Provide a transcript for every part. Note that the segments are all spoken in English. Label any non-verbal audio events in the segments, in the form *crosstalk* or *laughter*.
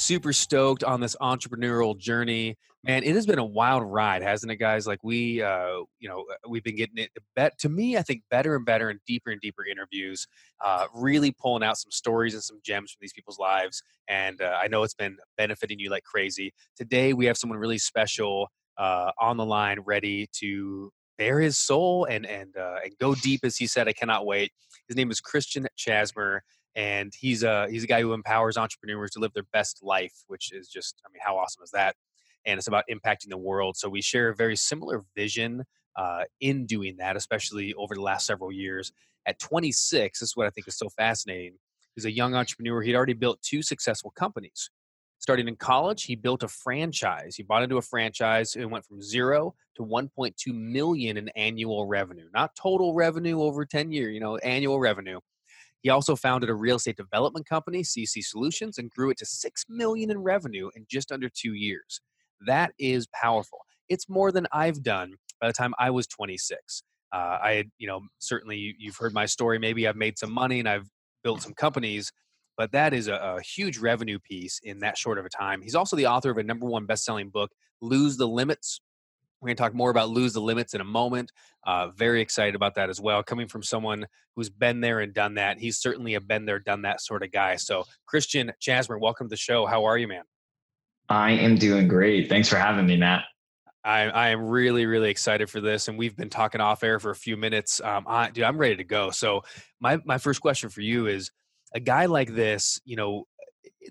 Super stoked on this entrepreneurial journey. Man, it has been a wild ride, hasn't it, guys? Like we, uh, you know, uh, we've been getting it. Bet to me, I think better and better and deeper and deeper interviews. Uh, really pulling out some stories and some gems from these people's lives, and uh, I know it's been benefiting you like crazy. Today, we have someone really special uh, on the line, ready to bare his soul and and uh, and go deep, as he said. I cannot wait. His name is Christian Chasmer and he's a he's a guy who empowers entrepreneurs to live their best life which is just i mean how awesome is that? And it's about impacting the world. So we share a very similar vision uh, in doing that especially over the last several years. At 26 this is what i think is so fascinating he's a young entrepreneur. He'd already built two successful companies. Starting in college he built a franchise. He bought into a franchise and went from zero to 1.2 million in annual revenue. Not total revenue over 10 years you know annual revenue he also founded a real estate development company, CC Solutions, and grew it to 6 million in revenue in just under 2 years. That is powerful. It's more than I've done by the time I was 26. Uh, I had, you know, certainly you've heard my story. Maybe I've made some money and I've built some companies, but that is a, a huge revenue piece in that short of a time. He's also the author of a number one best-selling book, Lose the Limits we're going to talk more about lose the limits in a moment. Uh, very excited about that as well. Coming from someone who's been there and done that, he's certainly a been there, done that sort of guy. So, Christian Chasmer, welcome to the show. How are you, man? I am doing great. Thanks for having me, Matt. I, I am really, really excited for this, and we've been talking off air for a few minutes. Um, I, dude, I'm ready to go. So, my my first question for you is: a guy like this, you know,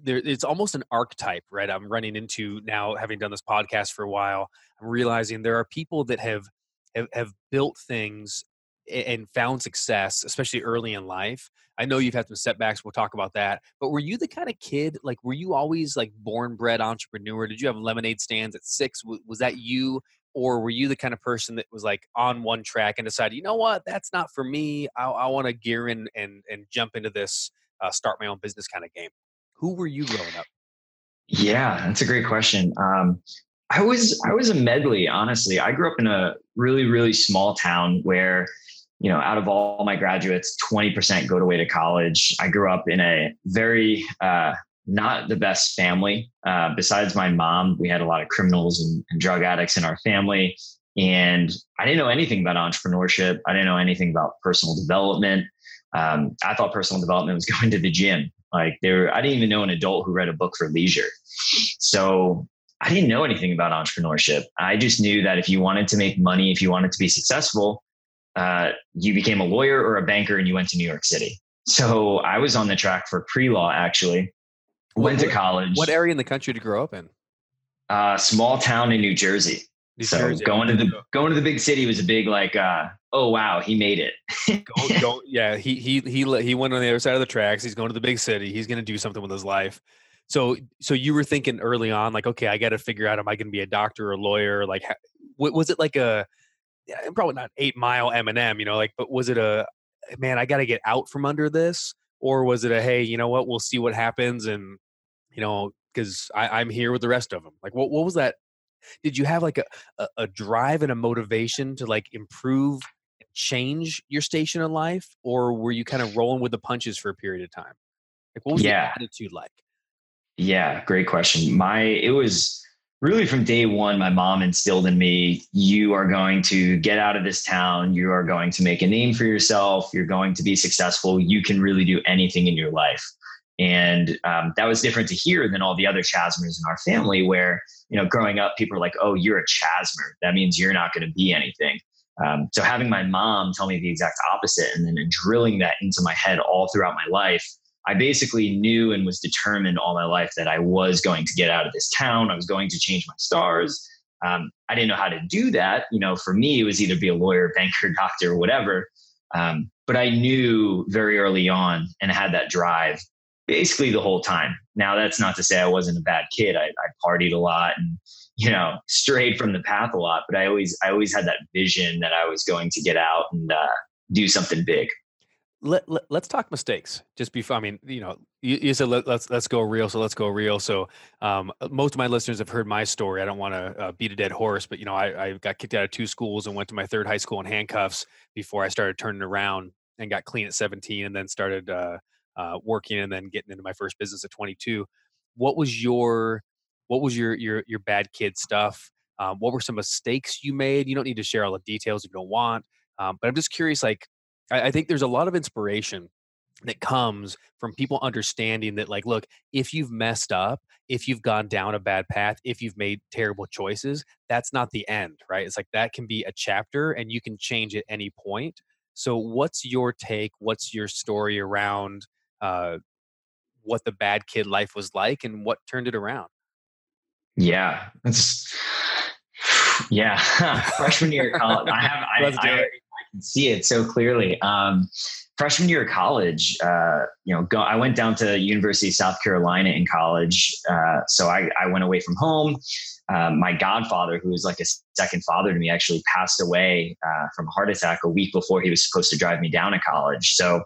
there, it's almost an archetype, right? I'm running into now, having done this podcast for a while. I'm realizing there are people that have have, have built things and found success, especially early in life. I know you've had some setbacks. We'll talk about that. But were you the kind of kid, like, were you always like born bred entrepreneur? Did you have lemonade stands at six? Was that you? Or were you the kind of person that was like on one track and decided, you know what, that's not for me. I, I want to gear in and, and jump into this, uh, start my own business kind of game? Who were you growing up? Yeah, that's a great question. Um, I was I was a medley, honestly. I grew up in a really really small town where, you know, out of all my graduates, twenty percent go away to college. I grew up in a very uh, not the best family. Uh, besides my mom, we had a lot of criminals and, and drug addicts in our family, and I didn't know anything about entrepreneurship. I didn't know anything about personal development. Um, I thought personal development was *laughs* going to the gym. Like there, I didn't even know an adult who read a book for leisure. So I didn't know anything about entrepreneurship. I just knew that if you wanted to make money, if you wanted to be successful, uh, you became a lawyer or a banker and you went to New York City. So I was on the track for pre-law actually. Went what, to college. What area in the country to grow up in? Uh, small town in New Jersey. New so Jersey. going to the going to the big city was a big like uh, oh wow he made it. Go, *laughs* go, yeah he he he he went on the other side of the tracks. He's going to the big city. He's going to do something with his life. So so you were thinking early on like okay i got to figure out am i going to be a doctor or a lawyer? Like was it like a probably not eight mile Eminem you know like but was it a man i got to get out from under this or was it a hey you know what? We'll see what happens and you know because i'm here with the rest of them like what, what was that did you have like a, a, a drive and a motivation to like improve change your station in life? Or were you kind of rolling with the punches for a period of time? Like what was yeah. the attitude like? Yeah great question. My it was really from day one my mom instilled in me you are going to get out of this town. You are going to make a name for yourself. You're going to be successful. You can really do anything in your life and um, that was different to hear than all the other chasmers in our family where you know growing up people are like oh you're a chasmer that means you're not going to be anything um, so having my mom tell me the exact opposite and then drilling that into my head all throughout my life, I basically knew and was determined all my life that I was going to get out of this town. I was going to change my stars. Um, I didn't know how to do that. You know, for me, it was either be a lawyer, *laughs* banker, doctor, whatever. Um, but I knew very early on and had that drive basically the whole time. Now, that's not to say I wasn't a bad kid. I, I partied a lot and you know *laughs* strayed from the path a lot, but I always I always had that vision that I was going to get out and uh, do something big. Let, let, us talk mistakes just before i mean you know you, you said let, us let's, let's go real so let's go real so um, most of my listeners have heard my story i don't want to uh, beat a dead horse but you know I, I got kicked out of two schools and went to my third high school in handcuffs before i started turning around and got clean at 17 and then started uh, uh, working and then getting into my first business at 22 what was your what was your your your bad kid stuff? Um, what were some mistakes you made? You don't need to share all the details if you don't want um, but i'm just curious like I, I think there's a lot of inspiration that comes from people understanding that like look if you've messed up if you've gone down a bad path if you've made terrible choices that's not the end right? It's like that can be a chapter and you can change at any point. So what's your take? What's your story around uh, what the bad kid life was like and what turned it around yeah it's *sighs* yeah *laughs* freshman year of college i have *laughs* I, I, can see it so clearly. Um, freshman year of college, uh, you know, go, I went down to University of South Carolina in college. Uh, so I, I went away from home. Um, my godfather, who was like a second father to me, actually passed away uh, from a heart attack a week before he was supposed to drive me down to college. So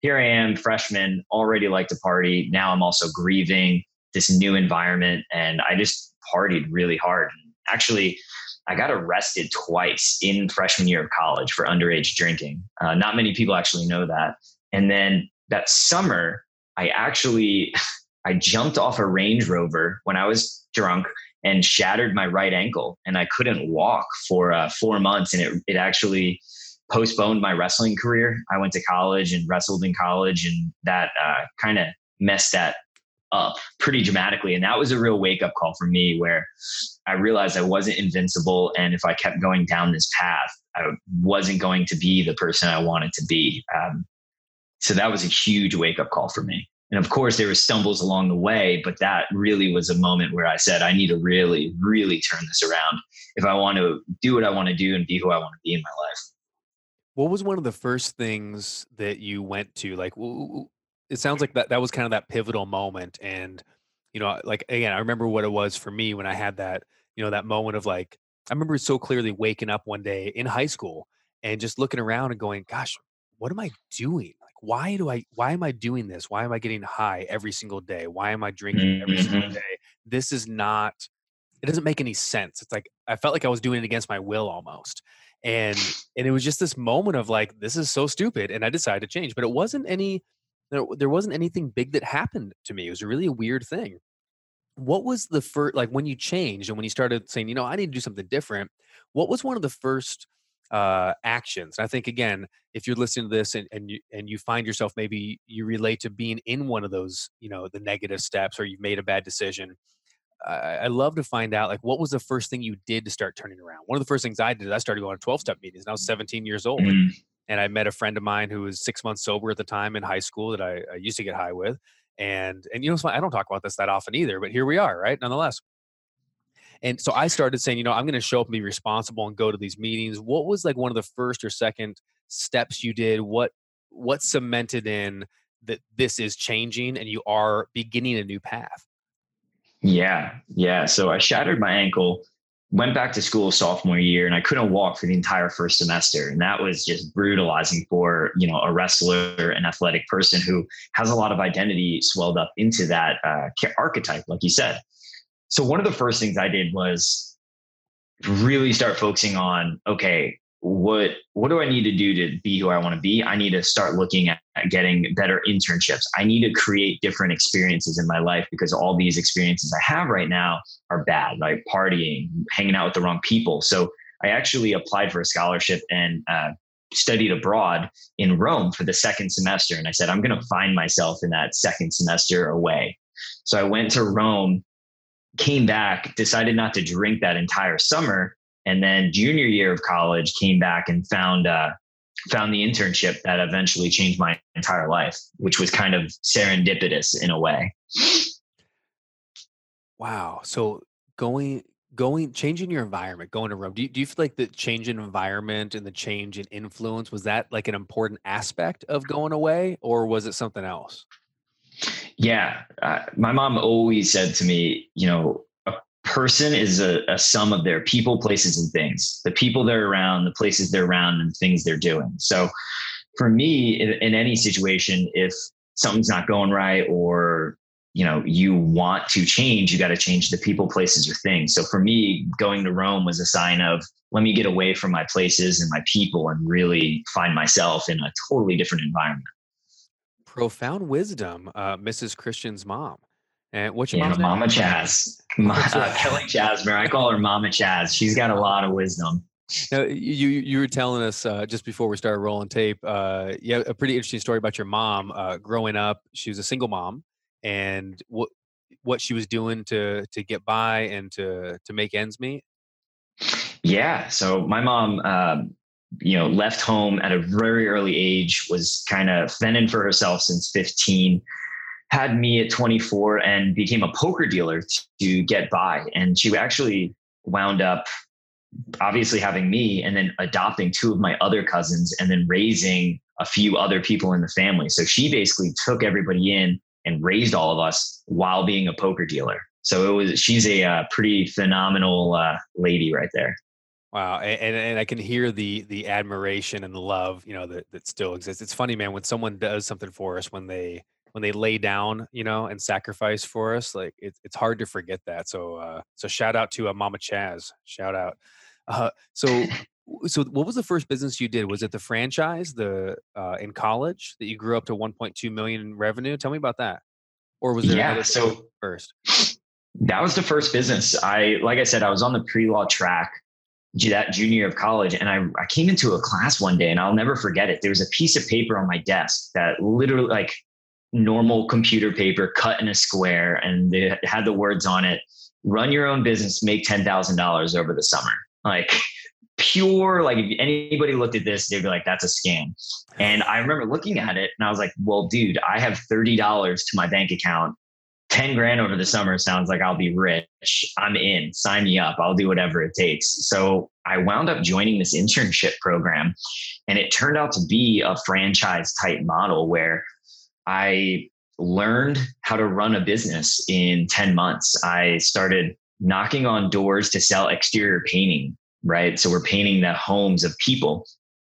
here I am, freshman, already like to party. Now I'm also grieving this new environment, and I just partied really hard. Actually, I got arrested twice in freshman year of college for underage drinking. Uh, not many people actually know that. And then that summer, I actually *laughs* I jumped off a Range Rover when I was drunk and shattered my right ankle, and I couldn't walk for uh, four months. And it it actually postponed my wrestling career. I went to college and wrestled in college, and that uh, kind of messed that up pretty dramatically. And that was a real wake up call for me where I realized I wasn't invincible. And if I kept going down this path, I wasn't going to be the person I wanted to be. Um, so that was a huge wake up call for me. And of course, there were stumbles along the way, but that really was a moment where I said, I need to really, really turn this around if I want to do what I want to do and be who I want to be in my life. What was one of the first things that you went to? Like, it sounds like that that was kind of that pivotal moment and you know like again i remember what it was for me when i had that you know that moment of like i remember so clearly waking up one day in high school and just looking around and going gosh what am i doing? Like why do i why am i doing this? Why am i getting high every single day? Why am i drinking every single mm-hmm. day? This is not it doesn't make any sense. It's like i felt like i was doing it against my will almost and and it was just this moment of like this is so stupid and i decided to change but it wasn't any there, wasn't anything big that happened to me. It was really a weird thing. What was the first, like when you changed and when you started saying, you know, I need to do something different, what was one of the first uh, actions? I think, again, if you're listening to this and, and, you, and you find yourself maybe you relate to being in one of those, you know, the negative steps or you've made a bad decision, I, I love to find out like what was the first thing you did to start turning around. One of the first things I did, I started going to 12 step meetings, and I was 17 years old. Mm-hmm and I met a friend of mine who was six months sober at the time in high school that I, I used to get high with. And and you know, I don't talk about this that often either, but here we are, right? Nonetheless. And so I started saying, you know, I'm going to show up and be responsible and go to these meetings. What was like one of the first or second steps you did? What what cemented in that this is changing and you are beginning a new path? Yeah, yeah. So I shattered my ankle went back to school sophomore year and I couldn't walk for the entire first semester. And that was just brutalizing for, you know, a wrestler, an athletic person who has a lot of identity swelled up into that uh, archetype, like you said. So one of the first things I did was really start focusing on, okay, what what do I need to do to be who I want to be? I need to start looking at getting better internships. I need to create different experiences in my life because all these experiences I have right now are bad, like partying, hanging out with the wrong people. So I actually applied for a scholarship and uh, studied abroad in Rome for the second semester. And I said, I'm going to find myself in that second semester away. So I went to Rome, came back, decided not to drink that entire summer and then junior year of college came back and found uh, found the internship that eventually changed my entire life which was kind of serendipitous in a way wow so going going changing your environment going to rome do you, do you feel like the change in environment and the change in influence was that like an important aspect of going away or was it something else Yeah. Uh, my mom always said to me, you know, person is a, a, sum of their people, places, and things. The people they're around, the places they're around, and things they're doing. So for me, in, in any situation, if something's not going right or you know you want to change you got to change the people places or things so for me going to rome was a sign of let me get away from my places and my people and really find myself in a totally different environment profound wisdom uh, mrs christian's mom and what's your yeah, mom's mama name? chaz *laughs* uh, kelly chasmer i call her mama chaz she's got a lot of wisdom now, you you were telling us uh, just before we started rolling tape, uh, yeah, a pretty interesting story about your mom uh, growing up. She was a single mom, and what what she was doing to to get by and to to make ends meet. Yeah, so my mom, um, you know, left home at a very early age, was kind of fending for herself since fifteen. Had me at 24 and became a poker dealer to get by. And she actually wound up obviously having me and then adopting two of my other cousins and then raising a few other people in the family. So she basically took everybody in and raised all of us while being a poker dealer. So it was she's a uh, pretty phenomenal uh, lady right there. Wow, and, and I can hear the the admiration and the love, you know, that that still exists. It's funny, man, when someone does something for us, when they when they lay down, you know, and sacrifice for us, like it's it's hard to forget that. So uh, so shout out to uh, Mama Chaz, shout out. Uh, so, *laughs* so what was the first business you did? Was it the franchise, the uh, in college that you grew up to 1.2 million in revenue? Tell me about that. Or was there yeah? So first, that was the first business. I like I said, I was on the pre-law track that junior year of college, and I I came into a class one day, and I'll never forget it. There was a piece of paper on my desk that literally like normal computer paper cut in a square, and they had the words on it: "Run your own business, make ten thousand dollars over the summer." like pure like if anybody looked at this they'd be like that's a scam. And i remember looking at it and i was like well dude i have $30 to my bank account. 10 grand over the summer sounds like i'll be rich. I'm in. Sign me up. I'll do whatever it takes. So i wound up joining this internship program and it turned out to be a franchise type model where i learned how to run a business in 10 months i started knocking on doors to sell exterior painting, right? So we're painting the homes of people.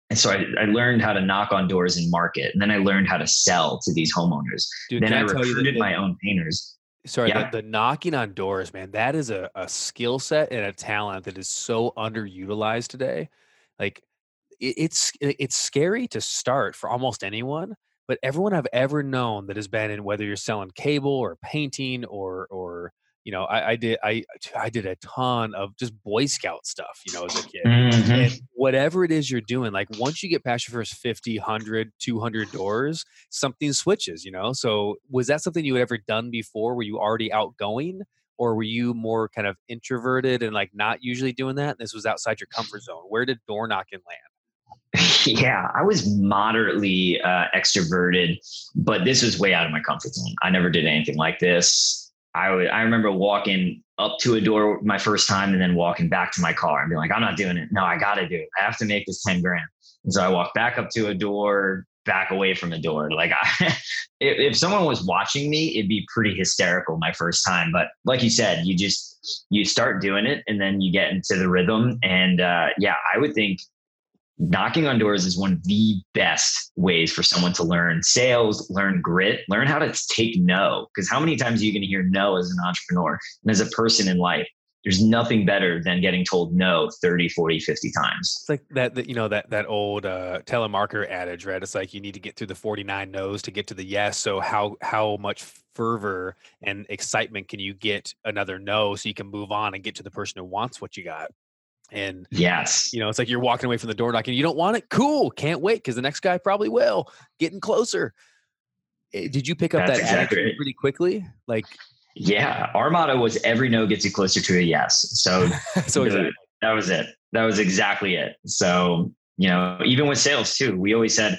And so I, I, learned how to knock on doors and market. And then I learned how to sell to these homeowners. Dude, then I, I recruited my own painters. Sorry, yeah. the, the, knocking on doors, man, that is a, a skill set and a talent that is so underutilized today. Like it, it's it's scary to start for almost anyone, but everyone I've ever known that has been in whether you're selling cable or painting or or you know, I, I, did I I did a ton of just Boy Scout stuff, you know, as a kid. Mm-hmm. And whatever it is you're doing, like once you get past your first 50, 100, 200 doors, something switches, you know? So was that something you had ever done before? Were you already outgoing? Or were you more kind of introverted and like not usually doing that? This was outside your comfort zone. Where did door knocking land? *laughs* Yeah, I was moderately uh, extroverted, but this was way out of my comfort zone. I never did anything like this. I would I remember walking up to a door my first time and then walking back to my car and being like, I'm not doing it. No, I gotta do it. I have to make this 10 grand. And so I walked back up to a door, back away from the door. Like *laughs* I, if, if someone was watching me, it'd be pretty hysterical my first time. But like you said, you just you start doing it and then you get into the rhythm. And uh, yeah, I would think knocking on doors is one of the best ways for someone to learn sales, learn grit, learn how to take no. Because how many times are you going to hear no as an entrepreneur and as a person in life? There's nothing better than getting told no 30, 40, 50 times. It's like that, that you know, that, that old uh, telemarketer adage, right? It's like you need to get through the 49 no's to get to the yes. So how, how much fervor and excitement can you get another no so you can move on and get to the person who wants what you got? And yes, you know, it's like you're walking away from the door knocking. You don't want it. Cool. Can't wait because the next guy probably will. Getting closer. Eh, did you pick up That's that exactly pretty quickly? Like, yeah, our motto was every no gets you closer to a yes. So, *laughs* so exactly. that was it. That was exactly it. So, you know, even with sales too, we always said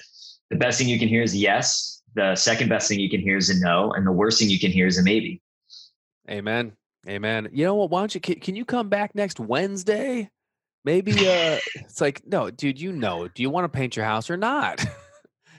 the best thing you can hear is a yes. The second best thing you can hear is a no. And the worst thing you can hear is a maybe. Amen. Amen. You know what? Why don't you, can you come back next Wednesday? Maybe uh *laughs* it's like, no, dude, you know, do you want to paint your house or not? *laughs*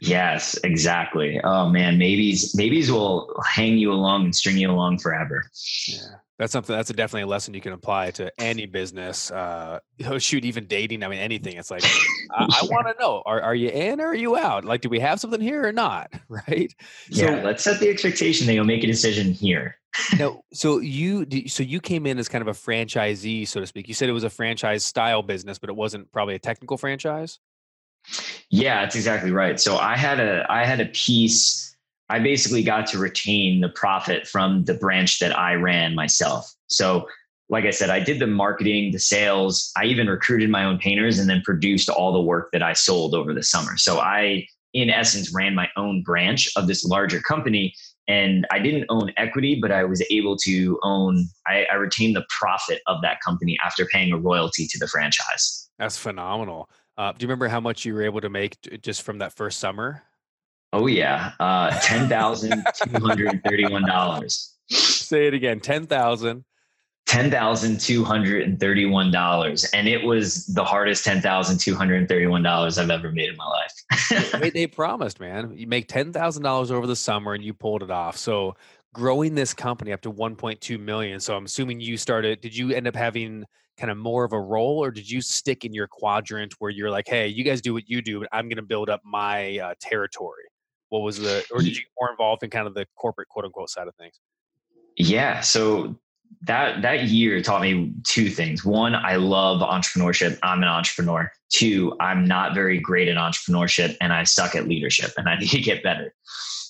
Yes, exactly. Oh man, maybes maybes will hang you along and string you along forever. Yeah. That's something that's a definitely a lesson you can apply to any business. Uh, shoot, even dating. I mean, anything. It's like, I, I *laughs* want to know: are, are you in or are you out? Like, do we have something here or not? *laughs* Right. Yeah. So, let's set the expectation that you'll make a decision here. no. So you, so you came in as kind of a franchisee, so to speak. You said it was a franchise style business, but it wasn't probably a technical franchise. Yeah, that's exactly right. So I had a I had a piece I basically got to retain the profit from the branch that I ran myself. So, like I said, I did the marketing, the sales. I even recruited my own painters and then produced all the work that I sold over the summer. So, I, in essence, ran my own branch of this larger company. And I didn't own equity, but I was able to own, I, I retained the profit of that company after paying a royalty to the franchise. That's phenomenal. Uh, do you remember how much you were able to make just from that first summer? Oh yeah, uh, ten thousand two hundred thirty-one dollars. Say it again. Ten thousand. Ten thousand two hundred and thirty-one dollars, and it was the hardest ten thousand two hundred and thirty-one dollars I've ever made in my life. they, *laughs* they promised, man. You make ten thousand dollars over the summer, and you pulled it off. So growing this company up to 1.2 million. So I'm assuming you started. Did you end up having kind of more of a role, or did you stick in your quadrant where you're like, "Hey, you guys do what you do, but I'm going to build up my uh, territory"? what was the or did you get more involved in kind of the corporate quote unquote side of things? Yeah so that that year taught me two things. One i love entrepreneurship. I'm an entrepreneur two i'm not very great at entrepreneurship and i suck at leadership and i *laughs* need to get better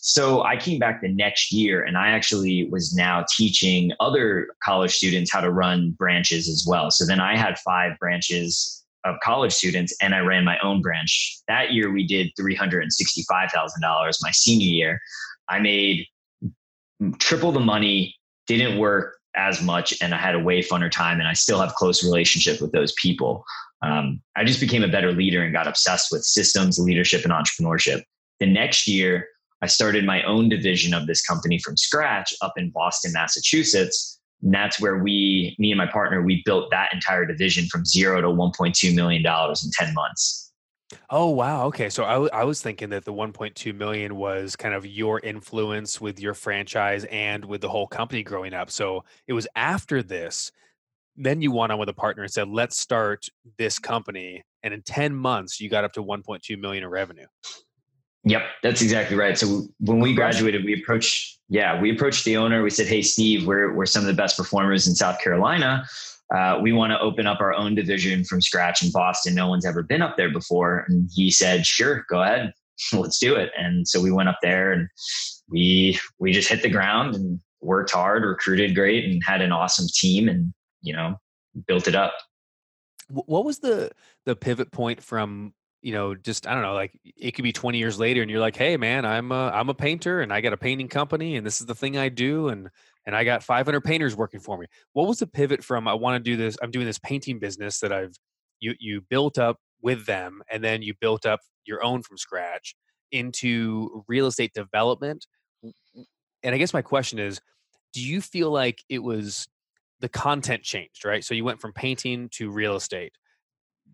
so i came back the next year and i actually was now teaching other college students how to run branches as well so then i had five branches of college students and I ran my own branch. That year we did $365,000 my senior year. I made triple the money, didn't work as much and I had a way funner time and I still have close relationship with those people. Um, I just became a better leader and got obsessed with systems, leadership, and entrepreneurship. The next year, I started my own division of this company from scratch up in Boston, Massachusetts and that's where we, me and my partner, we built that entire division from zero to $1.2 million in 10 months. Oh wow. Okay. So I, w- I was thinking that the 1.2 million was kind of your influence with your franchise and with the whole company growing up. So it was after this, then you went on with a partner and said, "Let's start this company." And in 10 months, you got up to 1.2 million in revenue. Yep, that's exactly right. So when we graduated, we approached, yeah, we approached the owner. We said, "Hey, Steve, we're we're some of the best performers in South Carolina. Uh, we want to open up our own division from scratch in Boston. No one's ever been up there before." And he said, "Sure, go ahead, *laughs* let's do it." And so we went up there and we we just hit the ground and worked hard, recruited great, and had an awesome team, and you know, built it up. What was the the pivot point from you know, just I don't know, like it could be 20 years later, and you're like, hey man, I'm a I'm a painter, and I got a painting company, and this is the thing I do, and and I got 500 painters working for me. What was the pivot from I want to do this? I'm doing this painting business that I've you you built up with them, and then you built up your own from scratch into real estate development. And I guess my question is, do you feel like it was the content changed, right? So you went from painting to real estate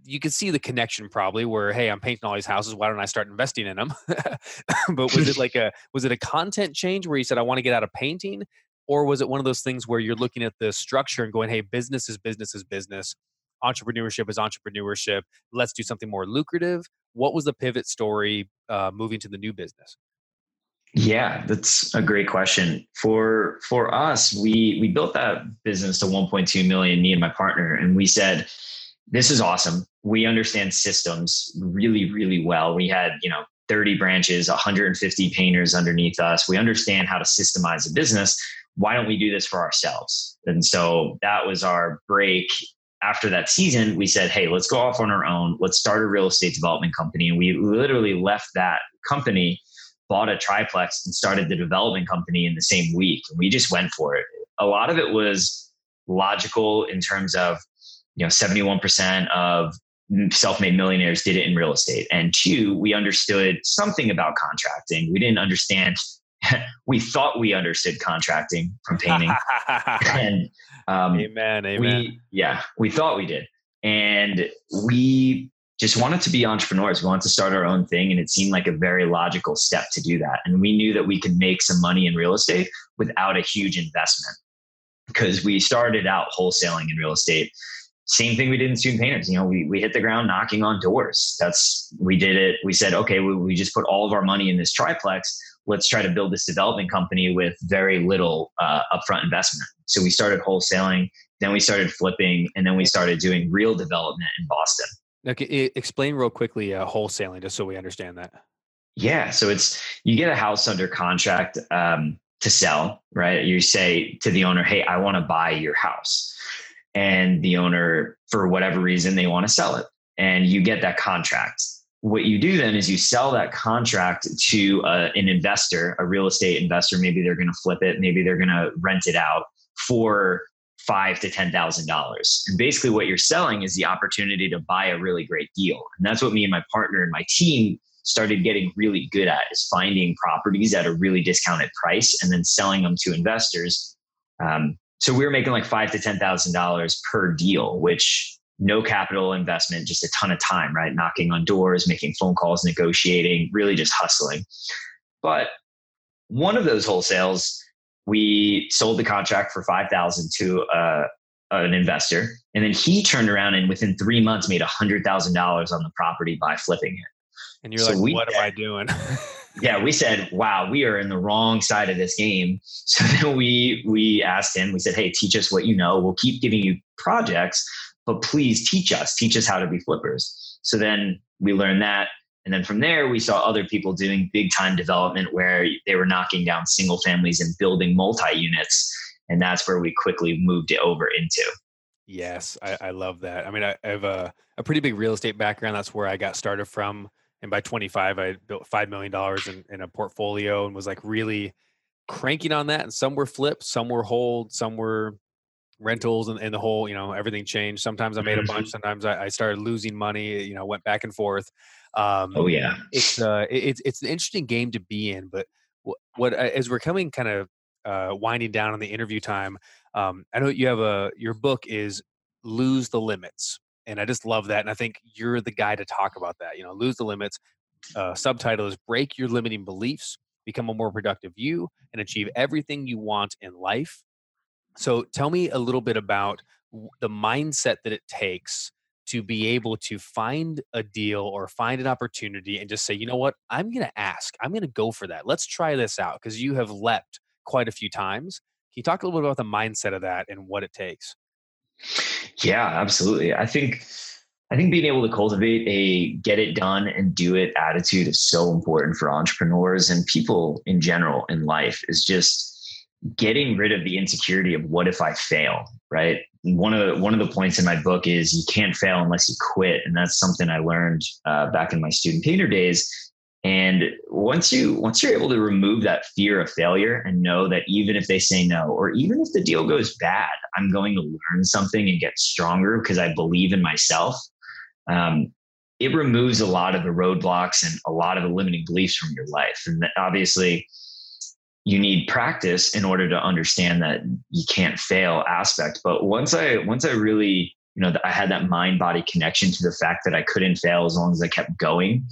you can see the connection probably where hey i'm painting all these houses why don't i start investing in them *laughs* but was it *laughs* like a was it a content change where you said i want to get out of painting or was it one of those things where you're looking at the structure and going hey business is business is business entrepreneurship is entrepreneurship let's do something more lucrative what was the pivot story uh, moving to the new business yeah that's a great question for for us we we built that business to 1.2 million me and my partner and we said this is awesome. We understand systems really, really well. We had, you know, 30 branches, 150 painters underneath us. We understand how to systemize a business. Why don't we do this for ourselves? And so that was our break. After that season, we said, hey, let's go off on our own. Let's start a real estate development company. And we literally left that company, bought a triplex, and started the development company in the same week. And we just went for it. A lot of it was logical in terms of you know 71% of self-made millionaires did it in real estate and two we understood something about contracting we didn't understand *laughs* we thought we understood contracting from painting *laughs* and um, amen amen we, yeah we thought we did and we just wanted to be entrepreneurs. We wanted to start our own thing. And it seemed like a very logical step to do that. And we knew that we could make some money in real estate without a huge investment because we started out wholesaling in real estate. Same thing we did in student painters. You know, we, we hit the ground knocking on doors. That's, we did it. We said, okay, we, we just put all of our money in this triplex. Let's try to build this development company with very little uh, upfront investment. So we started wholesaling, then we started flipping, and then we started doing real development in Boston. Okay, explain real quickly uh, wholesaling, just so we understand that. Yeah, so it's you get a house under contract um, to sell, right? You say to the owner, "Hey, I want to buy your house," and the owner, for whatever reason, they want to sell it, and you get that contract. What you do then is you sell that contract to uh, an investor, a real estate investor. Maybe they're going to flip it, maybe they're going to rent it out for five to ten thousand dollars. And basically, what you're selling is the opportunity to buy a really great deal. And that's what me and my partner and my team started getting really good at is finding properties at a really discounted price and then selling them to investors. Um, so we were making like five to ten thousand dollars per deal, which no capital investment, just a ton of time, right? Knocking on doors, making phone calls, negotiating, really just hustling. But one of those wholesales we sold the contract for 5000 to uh, an investor and then he turned around and within three months made $100000 on the property by flipping it and you're so like we, what am i doing *laughs* yeah we said wow we are in the wrong side of this game so *laughs* then we we asked him we said hey teach us what you know we'll keep giving you projects but please teach us teach us how to be flippers so then we learned that and then from there, we saw other people doing big time development where they were knocking down single families and building multi units. And that's where we quickly moved it over into. Yes, I, I love that. I mean, I, have a, a pretty big real estate background. That's where I got started from. And by 25, I built $5 million in, in a portfolio and was like really cranking on that. And some were flipped, some were hold, some were rentals and, and the whole, you know, everything changed. Sometimes I made a bunch. Mm-hmm. Sometimes I, I started losing money, you know, went back and forth. Um, oh yeah, it's uh, it's it's an interesting game to be in. But what, what as we're coming kind of uh, winding down on the interview time, um, I know you have a your book is lose the limits, and I just love that. And I think you're the guy to talk about that. You know, lose the limits. Uh, subtitle is break your limiting beliefs, become a more productive you, and achieve everything you want in life. So tell me a little bit about the mindset that it takes to be able to find a deal or find an opportunity and just say, you know what, I'm going to ask, I'm going to go for that. Let's try this out because you have leapt quite a few times. Can you talk a little bit about the mindset of that and what it takes? Yeah, absolutely. I think I think being able to cultivate a get it done and do it attitude is so important for entrepreneurs and people in general in life is just getting rid of the insecurity of what if I fail, right? one of the, one of the points in my book is you can't fail unless you quit, and that's something I learned uh, back in my student painter days. And once you once you're able to remove that fear of failure and know that even if they say no, or even if the deal goes bad, I'm going to learn something and get stronger because I believe in myself. Um, it removes a lot of the roadblocks and a lot of the limiting beliefs from your life. And obviously, you need practice in order to understand that you can't fail aspect. But once i once i really you know i had that mind body connection to the fact that i couldn't fail as long as i kept going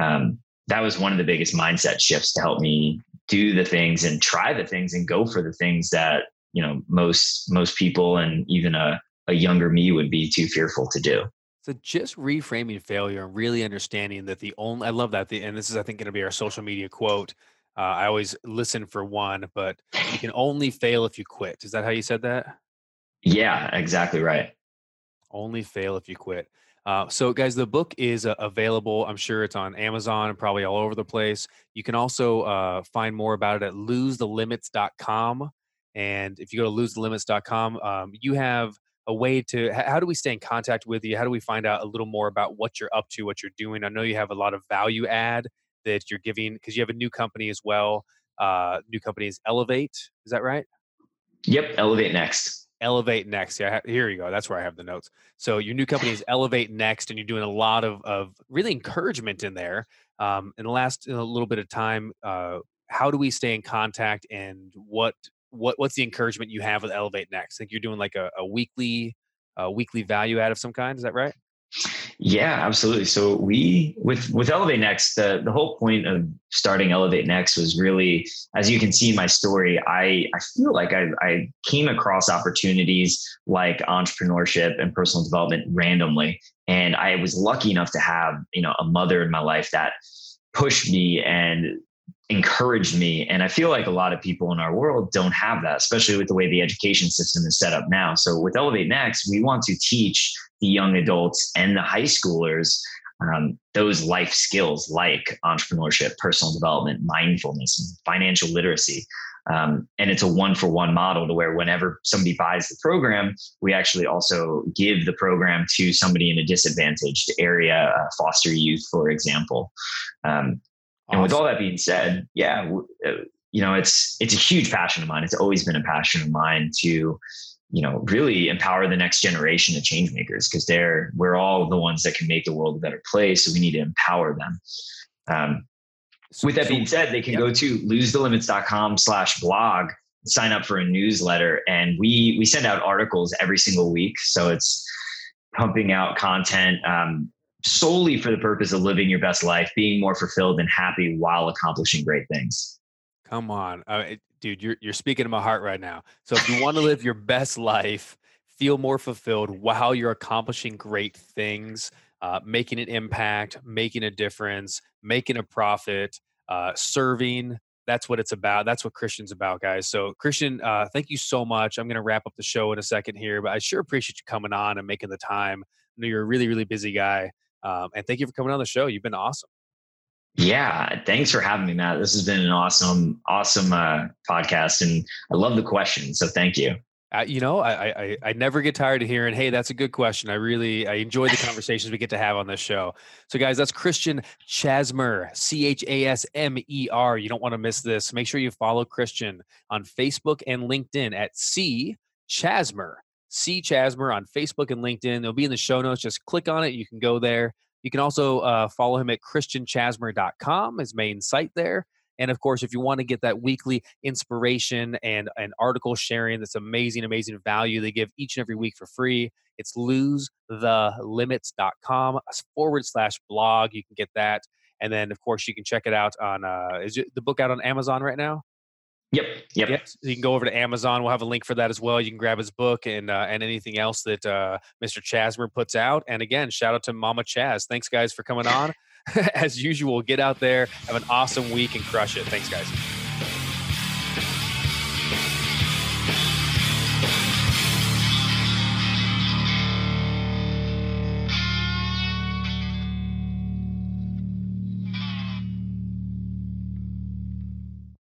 um, that was one of the biggest mindset shifts to help me do the things and try the things and go for the things that you know most most people and even a, a younger me would be too fearful to do. So just reframing failure and really understanding that the only I love that the and this is I think going to be our social media quote uh, I always listen for one, but you can only fail if you quit. Is that how you said that? Yeah, exactly right. Only fail if you quit. Uh, so, guys, the book is uh, available. I'm sure it's on Amazon and probably all over the place. You can also uh, find more about it at losethelimits.com. And if you go to losethelimits.com, um, you have a way to how do we stay in contact with you? How do we find out a little more about what you're up to, what you're doing? I know you have a lot of value add that you're giving because you have a new company as well. Uh, new company is Elevate. Is that right? Yep, Elevate Next. Elevate Next. Yeah, here you go. That's where I have the notes. So your new company is Elevate Next, and you're doing a lot of of really encouragement in there. Um, in the last in a little bit of time, uh, how do we stay in contact, and what what what's the encouragement you have with Elevate Next? I think you're doing like a, a weekly a weekly value add of some kind. Is that right? Yeah, absolutely. So we with with Elevate Next, the the whole point of starting Elevate Next was really, as you can see in my story, I I feel like I I came across opportunities like entrepreneurship and personal development randomly, and I was lucky enough to have you know a mother in my life that pushed me and encouraged me. And I feel like a lot of people in our world don't have that, especially with the way the education system is set up now. So with Elevate Next, we want to teach the young adults and the high schoolers um, those life skills like entrepreneurship, personal development, mindfulness, financial literacy. Um, and it's a one for one model to where whenever somebody buys the program, we actually also give the program to somebody in a disadvantaged area, uh, foster youth, for example. Um, and with all that being said, yeah, uh, you know, it's it's a huge passion of mine. It's always been a passion of mine to, you know, really empower the next generation of change makers because they're we're all the ones that can make the world a better place. So we need to empower them. Um, so, with that being said, they can go to losethelimits.com slash blog, sign up for a newsletter, and we we send out articles every single week. So it's pumping out content. Um, solely for the purpose of living your best life, being more fulfilled and happy while accomplishing great things. Come on, uh, dude, you're you're speaking to my heart right now. So if you want to live your best life, feel more fulfilled while you're accomplishing great things, uh, making an impact, making a difference, making a profit, uh, serving. That's what it's about. That's what Christian's about, guys. So, Christian, uh, thank you so much. I'm going to wrap up the show in a second here, but I sure appreciate you coming on and making the time. I know you're a really, really busy guy. Um, and thank you for coming on the show. You've been awesome. Yeah, thanks for having me, Matt. This has been an awesome, awesome uh, podcast, and I love the question. So thank you. Uh, you know, I, I I never get tired of hearing, "Hey, that's a good question." I really I enjoy the conversations we get to have on this show. So, guys, that's Christian Chasmer, C H A S M E R. You don't want to miss this. Make sure you follow Christian on Facebook and LinkedIn at C Chasmer. C Chasmer on Facebook and LinkedIn. They'll be in the show notes. Just click on it. You can go there. You can also uh, follow him at christianchasmer.com, his main site there. And of course, if you want to get that weekly inspiration and an article sharing that's amazing, amazing value they give each and every week for free, it's losethelimits.com forward slash blog. You can get that. And then, of course, you can check it out on, uh, is the book out on Amazon right now? Yep. Yep. yep. So you can go over to Amazon. We'll have a link for that as well. You can grab his book and uh, and anything else that uh, Mr. Chasmer puts out. And again, shout out to Mama Chaz. Thanks, guys, for coming on. *laughs* as usual, get out there, have an awesome week, and crush it. Thanks, guys.